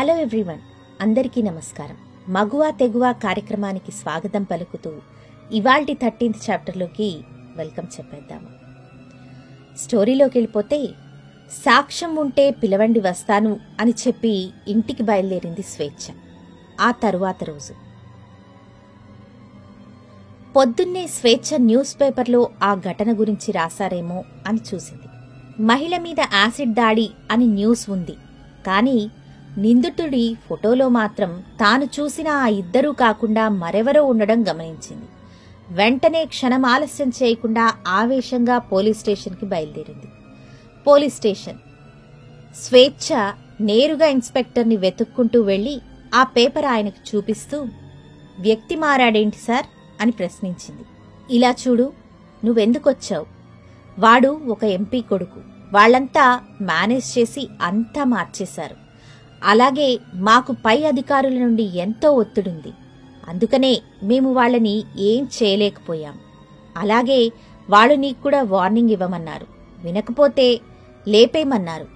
Hello everyone అందరికీ నమస్కారం. మగువ తెగువ కార్యక్రమానికి స్వాగతం పలుకుతూ ఇవాల్టి థర్టీన్త్ చాప్టర్లోకి వెల్కమ్ చెప్పేద్దాము. స్టోరీలోకి వెళ్ళిపోతే సాక్ష్యం ఉంటే పిలవండి వస్తాను అని చెప్పి ఇంటికి బయలుదేరింది స్వేచ్ఛ. ఆ తరువాత రోజు. పొద్దున్నే స్వేచ్ఛ న్యూస్ పేపర్లో ఆ ఘటన గురించి రాశారేమో అని చూసింది. మహిళ మీద యాసిడ్ దాడి అని న్యూస్ ఉంది. కానీ నిందితుడి ఫోటోలో మాత్రం తాను చూసిన ఆ ఇద్దరూ కాకుండా మరెవరో ఉండడం గమనించింది. వెంటనే క్షణం ఆలస్యం చేయకుండా ఆవేశంగా పోలీస్ స్టేషన్కి బయలుదేరింది. Police station. స్వేచ్ఛ నేరుగా ఇన్స్పెక్టర్ని వెతుక్కుంటూ వెళ్ళి ఆ పేపర్ ఆయనకు చూపిస్తూ వ్యక్తి మారాడేంటి సార్? అని ప్రశ్నించింది. ఇలా చూడు నువ్వెందుకొచ్చావు? వాడు ఒక ఎంపీ కొడుకు. వాళ్ళంతా మేనేజ్ చేసి అంతా మార్చేశారు. అలాగే మాకు పై అధికారుల నుండి ఎంతో ఒత్తిడుంది. అందుకనే మేము వాళ్ళని ఏం చేయలేకపోయాం. అలాగే వాళ్ళు నీకు కూడా వార్నింగ్ ఇవ్వమన్నారు. వినకపోతే లేపేయమన్నారు.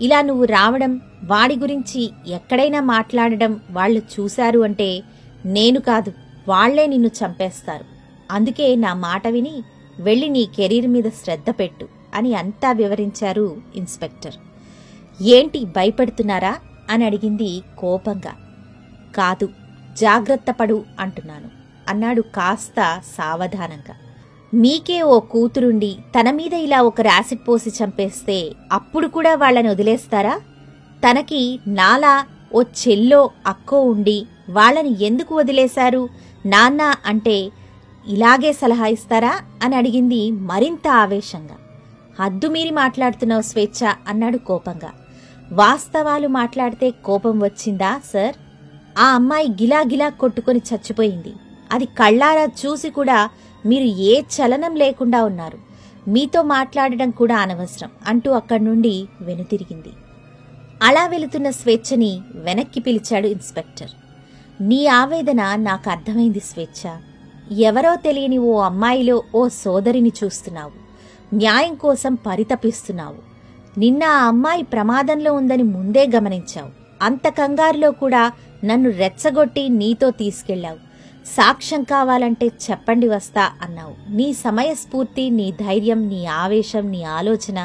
ఇలా నువ్వు రావడం వాడి గురించి ఎక్కడైనా మాట్లాడడం వాళ్ళు చూశారు అంటే నేను కాదు వాళ్ళే నిన్ను చంపేస్తారు. అందుకే నా మాట విని వెళ్ళి నీ కెరీర్ మీద శ్రద్ధ పెట్టు అని అంతా వివరించారు ఇన్స్పెక్టర్. ఏంటి భయపెడుతున్నారా? అని అడిగింది కోపంగా. కాదు జాగ్రత్త పడు అంటున్నాను అన్నాడు కాస్త సావధానంగా. మీకే ఓ కూతురుండి తన మీద ఇలా ఒక రాసిడ్ పోసి చంపేస్తే అప్పుడు కూడా వాళ్ళని వదిలేస్తారా? తనకి నాలా ఓ చెల్లో అక్కో ఉండి వాళ్ళని ఎందుకు వదిలేశారు? నాన్న అంటే ఇలాగే సలహా ఇస్తారా? అని అడిగింది మరింత ఆవేశంగా. హద్దుమీరి మాట్లాడుతున్నావు స్వేచ్ఛ అన్నాడు కోపంగా. వాస్తవాలు మాట్లాడితే కోపం వచ్చిందా సార్? ఆ అమ్మాయి గిలా గిలా కొట్టుకొని చచ్చిపోయింది. అది కళ్ళారా చూసి కూడా మీరు ఏ చలనం లేకుండా ఉన్నారు. మీతో మాట్లాడడం కూడా అనవసరం అంటూ అక్కడి నుండి వెనుతిరిగింది. అలా వెళుతున్న స్వేచ్ఛని వెనక్కి పిలిచాడు ఇన్స్పెక్టర్. నీ ఆవేదన నాకు అర్థమైంది స్వేచ్ఛ. ఎవరో తెలియని ఓ అమ్మాయిలో ఓ సోదరిని చూస్తున్నావు. న్యాయం కోసం పరితపిస్తున్నావు. నిన్న ఆ అమ్మాయి ప్రమాదంలో ఉందని ముందే గమనించావు. అంత కంగారులో కూడా నన్ను రెచ్చగొట్టి నీతో తీసుకెళ్ళావు సాక్ష్యం కావాలంటే చెప్పండి వస్తా అన్నావు. నీ సమయస్ఫూర్తి నీ ధైర్యం నీ ఆవేశం నీ ఆలోచన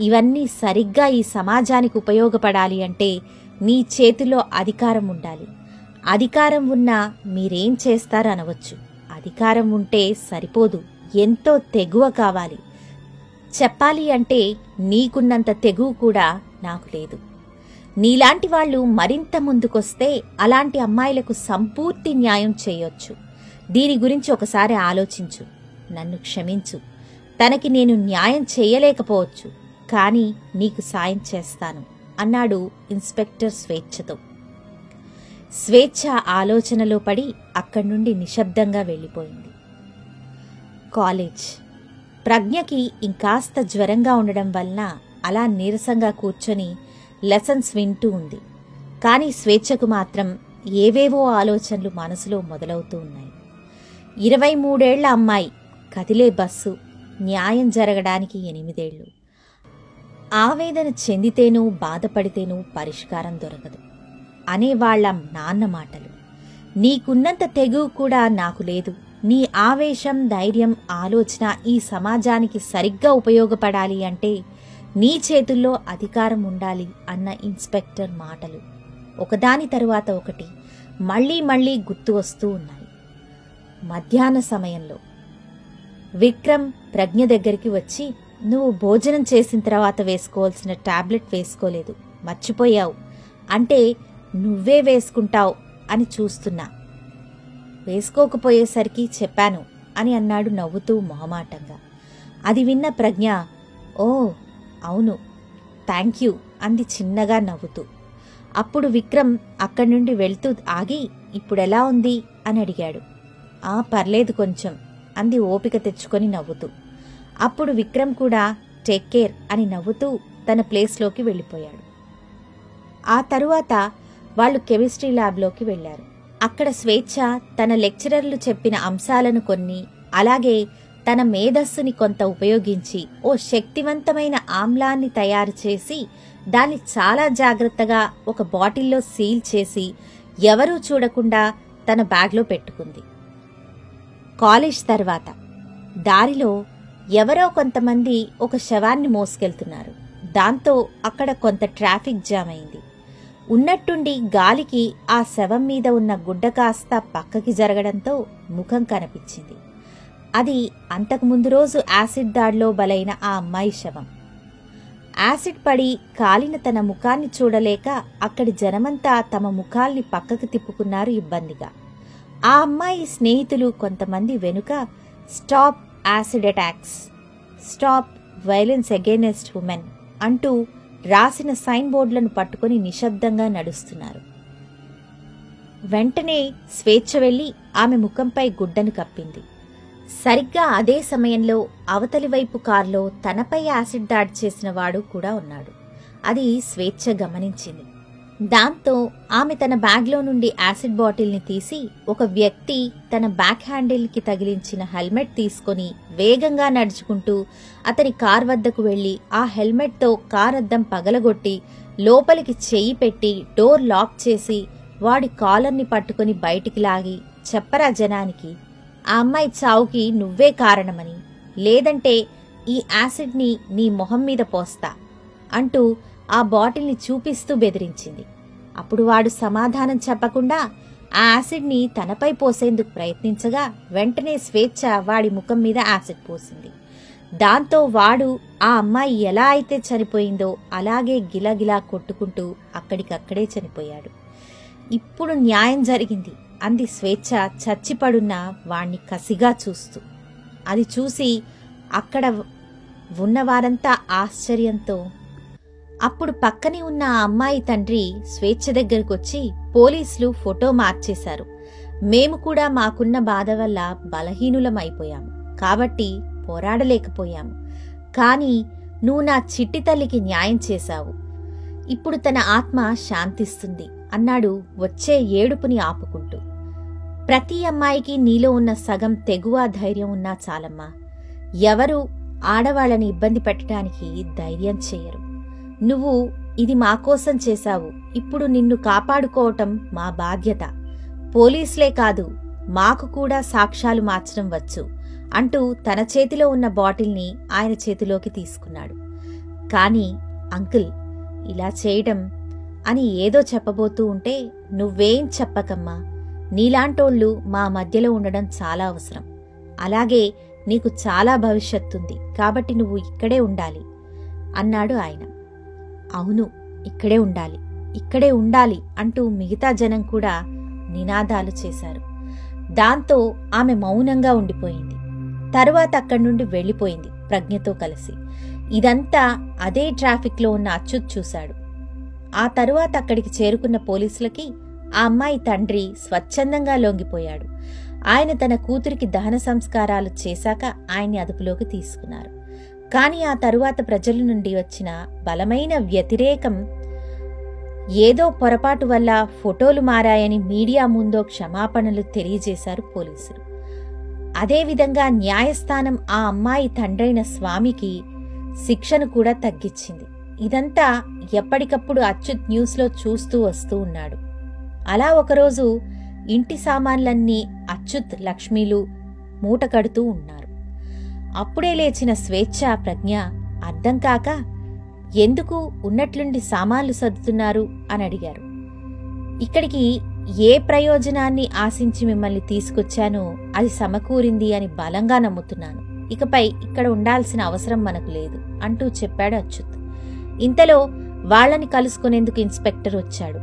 ఇవన్నీ సరిగ్గా ఈ సమాజానికి ఉపయోగపడాలి అంటే నీ చేతిలో అధికారం ఉండాలి. అధికారం ఉన్నా మీరేం చేస్తారనవచ్చు. అధికారం ఉంటే సరిపోదు. ఎంతో తెగువ కావాలి. చెప్పాలి అంటే నీకున్నంత తెగువ కూడా నాకు లేదు. నీలాంటి వాళ్ళు మరింత ముందుకొస్తే అలాంటి అమ్మాయిలకు సంపూర్తి న్యాయం చేయొచ్చు. దీని గురించి ఒకసారి ఆలోచించు నన్ను క్షమించు. తనకి నేను న్యాయం చేయలేకపోవచ్చు కానీ నీకు సాయం చేస్తాను అన్నాడు ఇన్స్పెక్టర్ స్వేచ్ఛతో. స్వేచ్ఛ ఆలోచనలో పడి అక్కడి నుండి నిశ్శబ్దంగా వెళ్ళిపోయింది. కాలేజ్ ప్రజ్ఞకి ఇంకాస్త జ్వరంగా ఉండడం వలన అలా నీరసంగా కూర్చొని లెసన్స్ వింటూ ఉంది. కానీ స్వేచ్ఛకు మాత్రం ఏవేవో ఆలోచనలు మనసులో మొదలవుతూ ఉన్నాయి. ఇరవై మూడేళ్ళ అమ్మాయి కదిలే బస్సు న్యాయం జరగడానికి ఎనిమిదేళ్ళు. ఆవేదన చెందితేనూ బాధపడితేనూ పరిష్కారం దొరకదు. అనేవాళ్ళ నాన్న మాటలు. నీకున్నంత తెగువు కూడా నాకు లేదు. నీ ఆవేశం ధైర్యం ఆలోచన ఈ సమాజానికి సరిగ్గా ఉపయోగపడాలి అంటే నీ చేతుల్లో అధికారం ఉండాలి అన్న ఇన్స్పెక్టర్ మాటలు. ఒకదాని తరువాత ఒకటి మళ్ళీ మళ్ళీ గుర్తు వస్తూ ఉన్నాయి. మధ్యాహ్న సమయంలో విక్రమ్ ప్రజ్ఞ దగ్గరికి వచ్చి నువ్వు భోజనం చేసిన తర్వాత వేసుకోవాల్సిన టాబ్లెట్ వేసుకోలేదు మర్చిపోయావు. అంటే నువ్వే వేసుకుంటావు అని చూస్తున్నా. వేసుకోకపోయేసరికి చెప్పాను అని అన్నాడు నవ్వుతూ మొహమాటంగా. అది విన్న ప్రజ్ఞ ఓ అవును థ్యాంక్ యూ అంది చిన్నగా నవ్వుతూ. అప్పుడు విక్రమ్ అక్కడి నుండి వెళ్తూ ఆగి ఇప్పుడెలా ఉంది? అని అడిగాడు. ఆ పర్లేదు కొంచెం అంది ఓపిక తెచ్చుకొని నవ్వుతూ. అప్పుడు విక్రమ్ కూడా టేక్ కేర్ అని నవ్వుతూ తన ప్లేస్లోకి వెళ్ళిపోయాడు. ఆ తరువాత వాళ్ళు కెమిస్ట్రీ ల్యాబ్లోకి వెళ్ళారు అక్కడ స్వేచ్ఛ తన లెక్చరర్లు చెప్పిన అంశాలను కొన్ని అలాగే తన మేధస్సుని కొంత ఉపయోగించి ఓ శక్తివంతమైన ఆమ్లాన్ని తయారు చేసి దాన్ని చాలా జాగ్రత్తగా ఒక బాటిల్లో సీల్ చేసి ఎవరూ చూడకుండా తన బ్యాగ్లో పెట్టుకుంది. కాలేజ్ తర్వాత దారిలో ఎవరో కొంతమంది ఒక శవాన్ని మోసుకెళ్తున్నారు. దాంతో అక్కడ కొంత ట్రాఫిక్ జామ్ అయింది. ఉన్నట్టుండి గాలికి ఆ శవం మీద ఉన్న గుడ్డ కాస్త పక్కకి జరగడంతో ముఖం కనిపించింది. అది అంతకుముందు రోజు యాసిడ్ దాడిలో బలైన ఆ అమ్మాయి శవం. యాసిడ్ పడి కాలిన తన ముఖాన్ని చూడలేక అక్కడి జనమంతా తమ ముఖాల్ని పక్కకు తిప్పుకున్నారు ఇబ్బందిగా. ఆ అమ్మాయి స్నేహితులు కొంతమంది వెనుక stop acid attacks stop violence against women అంటూ రాసిన సైన్ బోర్డులను పట్టుకుని నిశ్శబ్దంగా నడుస్తున్నారు. వెంటనే స్వేచ్ఛ వెళ్ళి ఆమె ముఖంపై గుడ్డను కప్పింది. సరిగ్గా అదే సమయంలో అవతలి వైపు కారులో తనపై యాసిడ్ దాడి చేసిన వాడు కూడా ఉన్నాడు. అది స్వేచ్ఛ గమనించింది. దాంతో ఆమె తన బ్యాగ్లో నుండి యాసిడ్ బాటిల్ని తీసి ఒక వ్యక్తి తన బ్యాక్ హ్యాండిల్కి తగిలించిన హెల్మెట్ తీసుకొని వేగంగా నడుచుకుంటూ అతని కార్ వద్దకు వెళ్ళి ఆ హెల్మెట్తో కార్ అద్దం పగలగొట్టి లోపలికి చెయ్యి పెట్టి డోర్ లాక్ చేసి వాడి కాలర్ని పట్టుకుని బయటికి లాగి చెప్పరా జనానికి ఆ అమ్మాయి చావుకి నువ్వే కారణమని లేదంటే ఈ యాసిడ్ని నీ మొహం మీద పోస్తా అంటూ ఆ బాటిల్ని చూపిస్తూ బెదిరించింది. అప్పుడు వాడు సమాధానం చెప్పకుండా ఆ యాసిడ్ని తనపై పోసేందుకు ప్రయత్నించగా వెంటనే స్వేచ్ఛ వాడి ముఖం మీద యాసిడ్ పోసింది. దాంతో వాడు ఆ అమ్మాయి ఎలా అయితే చనిపోయిందో అలాగే గిలగిలా కొట్టుకుంటూ అక్కడికక్కడే చనిపోయాడు. ఇప్పుడు న్యాయం జరిగింది. అంది స్వేచ్ఛ చచ్చిపడున్న వాణ్ణి కసిగా చూస్తూ. అది చూసి అక్కడ ఉన్నవారంతా ఆశ్చర్యంతో అప్పుడు పక్కనే ఉన్న ఆ అమ్మాయి తండ్రి స్వేచ్ఛ దగ్గరకొచ్చి పోలీసులు ఫోటో మార్చేశారు. మేము కూడా మాకున్న బాధ వల్ల బలహీనులమైపోయాము. కాబట్టి పోరాడలేకపోయాము. కానీ నువ్వు నా చిట్టి తల్లికి న్యాయం చేశావు. ఇప్పుడు తన ఆత్మ శాంతిస్తుంది అన్నాడు వచ్చే ఏడుపుని ఆపుకుంటూ. ప్రతి అమ్మాయికి నీలో ఉన్న సగం తెగువ ధైర్యం ఉన్నా చాలమ్మా. ఎవరు ఆడవాళ్ళని ఇబ్బంది పెట్టడానికి ధైర్యం చేయరు. నువ్వు ఇది మా కోసం చేశావు. ఇప్పుడు నిన్ను కాపాడుకోవటం మా బాధ్యత. పోలీసులే కాదు మాకు కూడా సాక్ష్యాలు మార్చడం వచ్చు అంటూ తన చేతిలో ఉన్న బాటిల్ని ఆయన చేతిలోకి తీసుకున్నాడు. కానీ అంకుల్ ఇలా చేయడం అని ఏదో చెప్పబోతూ ఉంటే నువ్వేం చెప్పకమ్మా? నీలాంటోళ్ళు మా మధ్యలో ఉండడం చాలా అవసరం. అలాగే నీకు చాలా భవిష్యత్తుంది కాబట్టి నువ్వు ఇక్కడే ఉండాలి అన్నాడు ఆయన. అవును ఇక్కడే ఉండాలి. ఇక్కడే ఉండాలి అంటూ మిగతా జనం కూడా నినాదాలు చేశారు. దాంతో ఆమె మౌనంగా ఉండిపోయింది. తరువాత అక్కడి నుండి వెళ్ళిపోయింది ప్రజ్ఞతో కలిసి. ఇదంతా అదే ట్రాఫిక్లో ఉన్న అచ్యుత్ చూశాడు. ఆ తరువాత అక్కడికి చేరుకున్న పోలీసులకి ఆ అమ్మాయి తండ్రి స్వచ్ఛందంగా లొంగిపోయాడు. ఆయన తన కూతురికి దహన సంస్కారాలు చేశాక ఆయన్ని అదుపులోకి తీసుకున్నారు. కానీ ఆ తరువాత ప్రజల నుండి వచ్చిన బలమైన వ్యతిరేకం ఏదో పొరపాటు వల్ల ఫోటోలు మారాయని మీడియా ముందో క్షమాపణలు తెలియజేశారు పోలీసులు. అదేవిధంగా న్యాయస్థానం ఆ అమ్మాయి తండ్రైన స్వామికి శిక్షను కూడా తగ్గించింది. ఇదంతా ఎప్పటికప్పుడు అచ్యుత్ న్యూస్లో చూస్తూ వస్తూ ఉన్నాడు. అలా ఒకరోజు ఇంటి సామాన్లన్నీ అచ్యుత్ లక్ష్మీలు మూట కడుతూ ఉన్నారు. అప్పుడే లేచిన స్వేచ్ఛ ప్రజ్ఞ అర్థం కాక ఎందుకు ఉన్నట్లుండి సామాన్లు సర్దుతున్నారు అని అడిగారు. ఇక్కడికి ఏ ప్రయోజనాన్ని ఆశించి మిమ్మల్ని తీసుకొచ్చానో అది సమకూరింది అని బలంగా నమ్ముతున్నాను. ఇకపై ఇక్కడ ఉండాల్సిన అవసరం మనకు లేదు అంటూ చెప్పాడు అచ్యుత్. ఇంతలో వాళ్ళని కలుసుకునేందుకు ఇన్స్పెక్టర్ వచ్చాడు.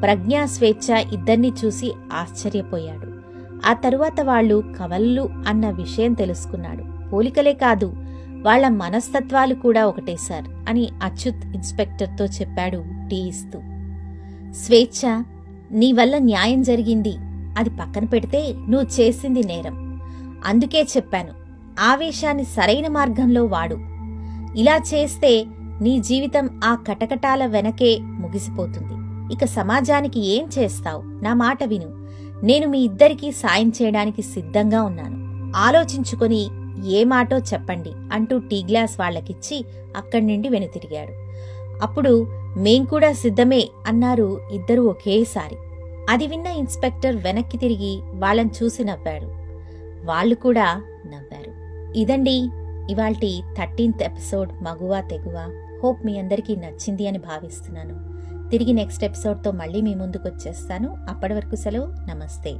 ప్రజ్ఞా స్వేచ్ఛ ఇద్దరినీ చూసి ఆశ్చర్యపోయాడు. ఆ తరువాత వాళ్ళు కవల్లు అన్న విషయం తెలుసుకున్నాడు. పోలికలే కాదు వాళ్ళ మనస్తత్వాలు కూడా ఒకటే సార్ అని అచ్యుత్ ఇన్స్పెక్టర్తో చెప్పాడు టీ ఇస్తూ. స్వేచ్ఛ నీ వల్ల న్యాయం జరిగింది అది పక్కన పెడితే నువ్వు చేసింది నేరం. అందుకే చెప్పాను ఆవేశాన్ని సరైన మార్గంలో వాడు. ఇలా చేస్తే నీ జీవితం ఆ కటకటాల వెనకే ముగిసిపోతుంది. ఇక సమాజానికి ఏం చేస్తావు? నా మాట విను. నేను మీ ఇద్దరికీ సాయం చేయడానికి సిద్ధంగా ఉన్నాను. ఆలోచించుకొని ఏ మాటో చెప్పండి అంటూ టీ గ్లాస్ వాళ్ళకిచ్చి అక్కడి నుండి వెనుతిరిగాడు. అప్పుడు మేం కూడా సిద్ధమే అన్నారు ఇద్దరూ ఒకేసారి. అది విన్న ఇన్స్పెక్టర్ వెనక్కి తిరిగి వాళ్ళని చూసి నవ్వాడు. వాళ్ళు కూడా నవ్వారు. ఇదండి ఇవాల్టి థర్టీన్త్ ఎపిసోడ్ మగువా తెగువ. హోప్ మీ అందరికీ నచ్చింది అని భావిస్తున్నాను. తిరిగి నెక్స్ట్ ఎపిసోడ్తో మళ్ళీ మీ ముందుకు వచ్చేస్తాను అప్పటి వరకు సెలవు. నమస్తే.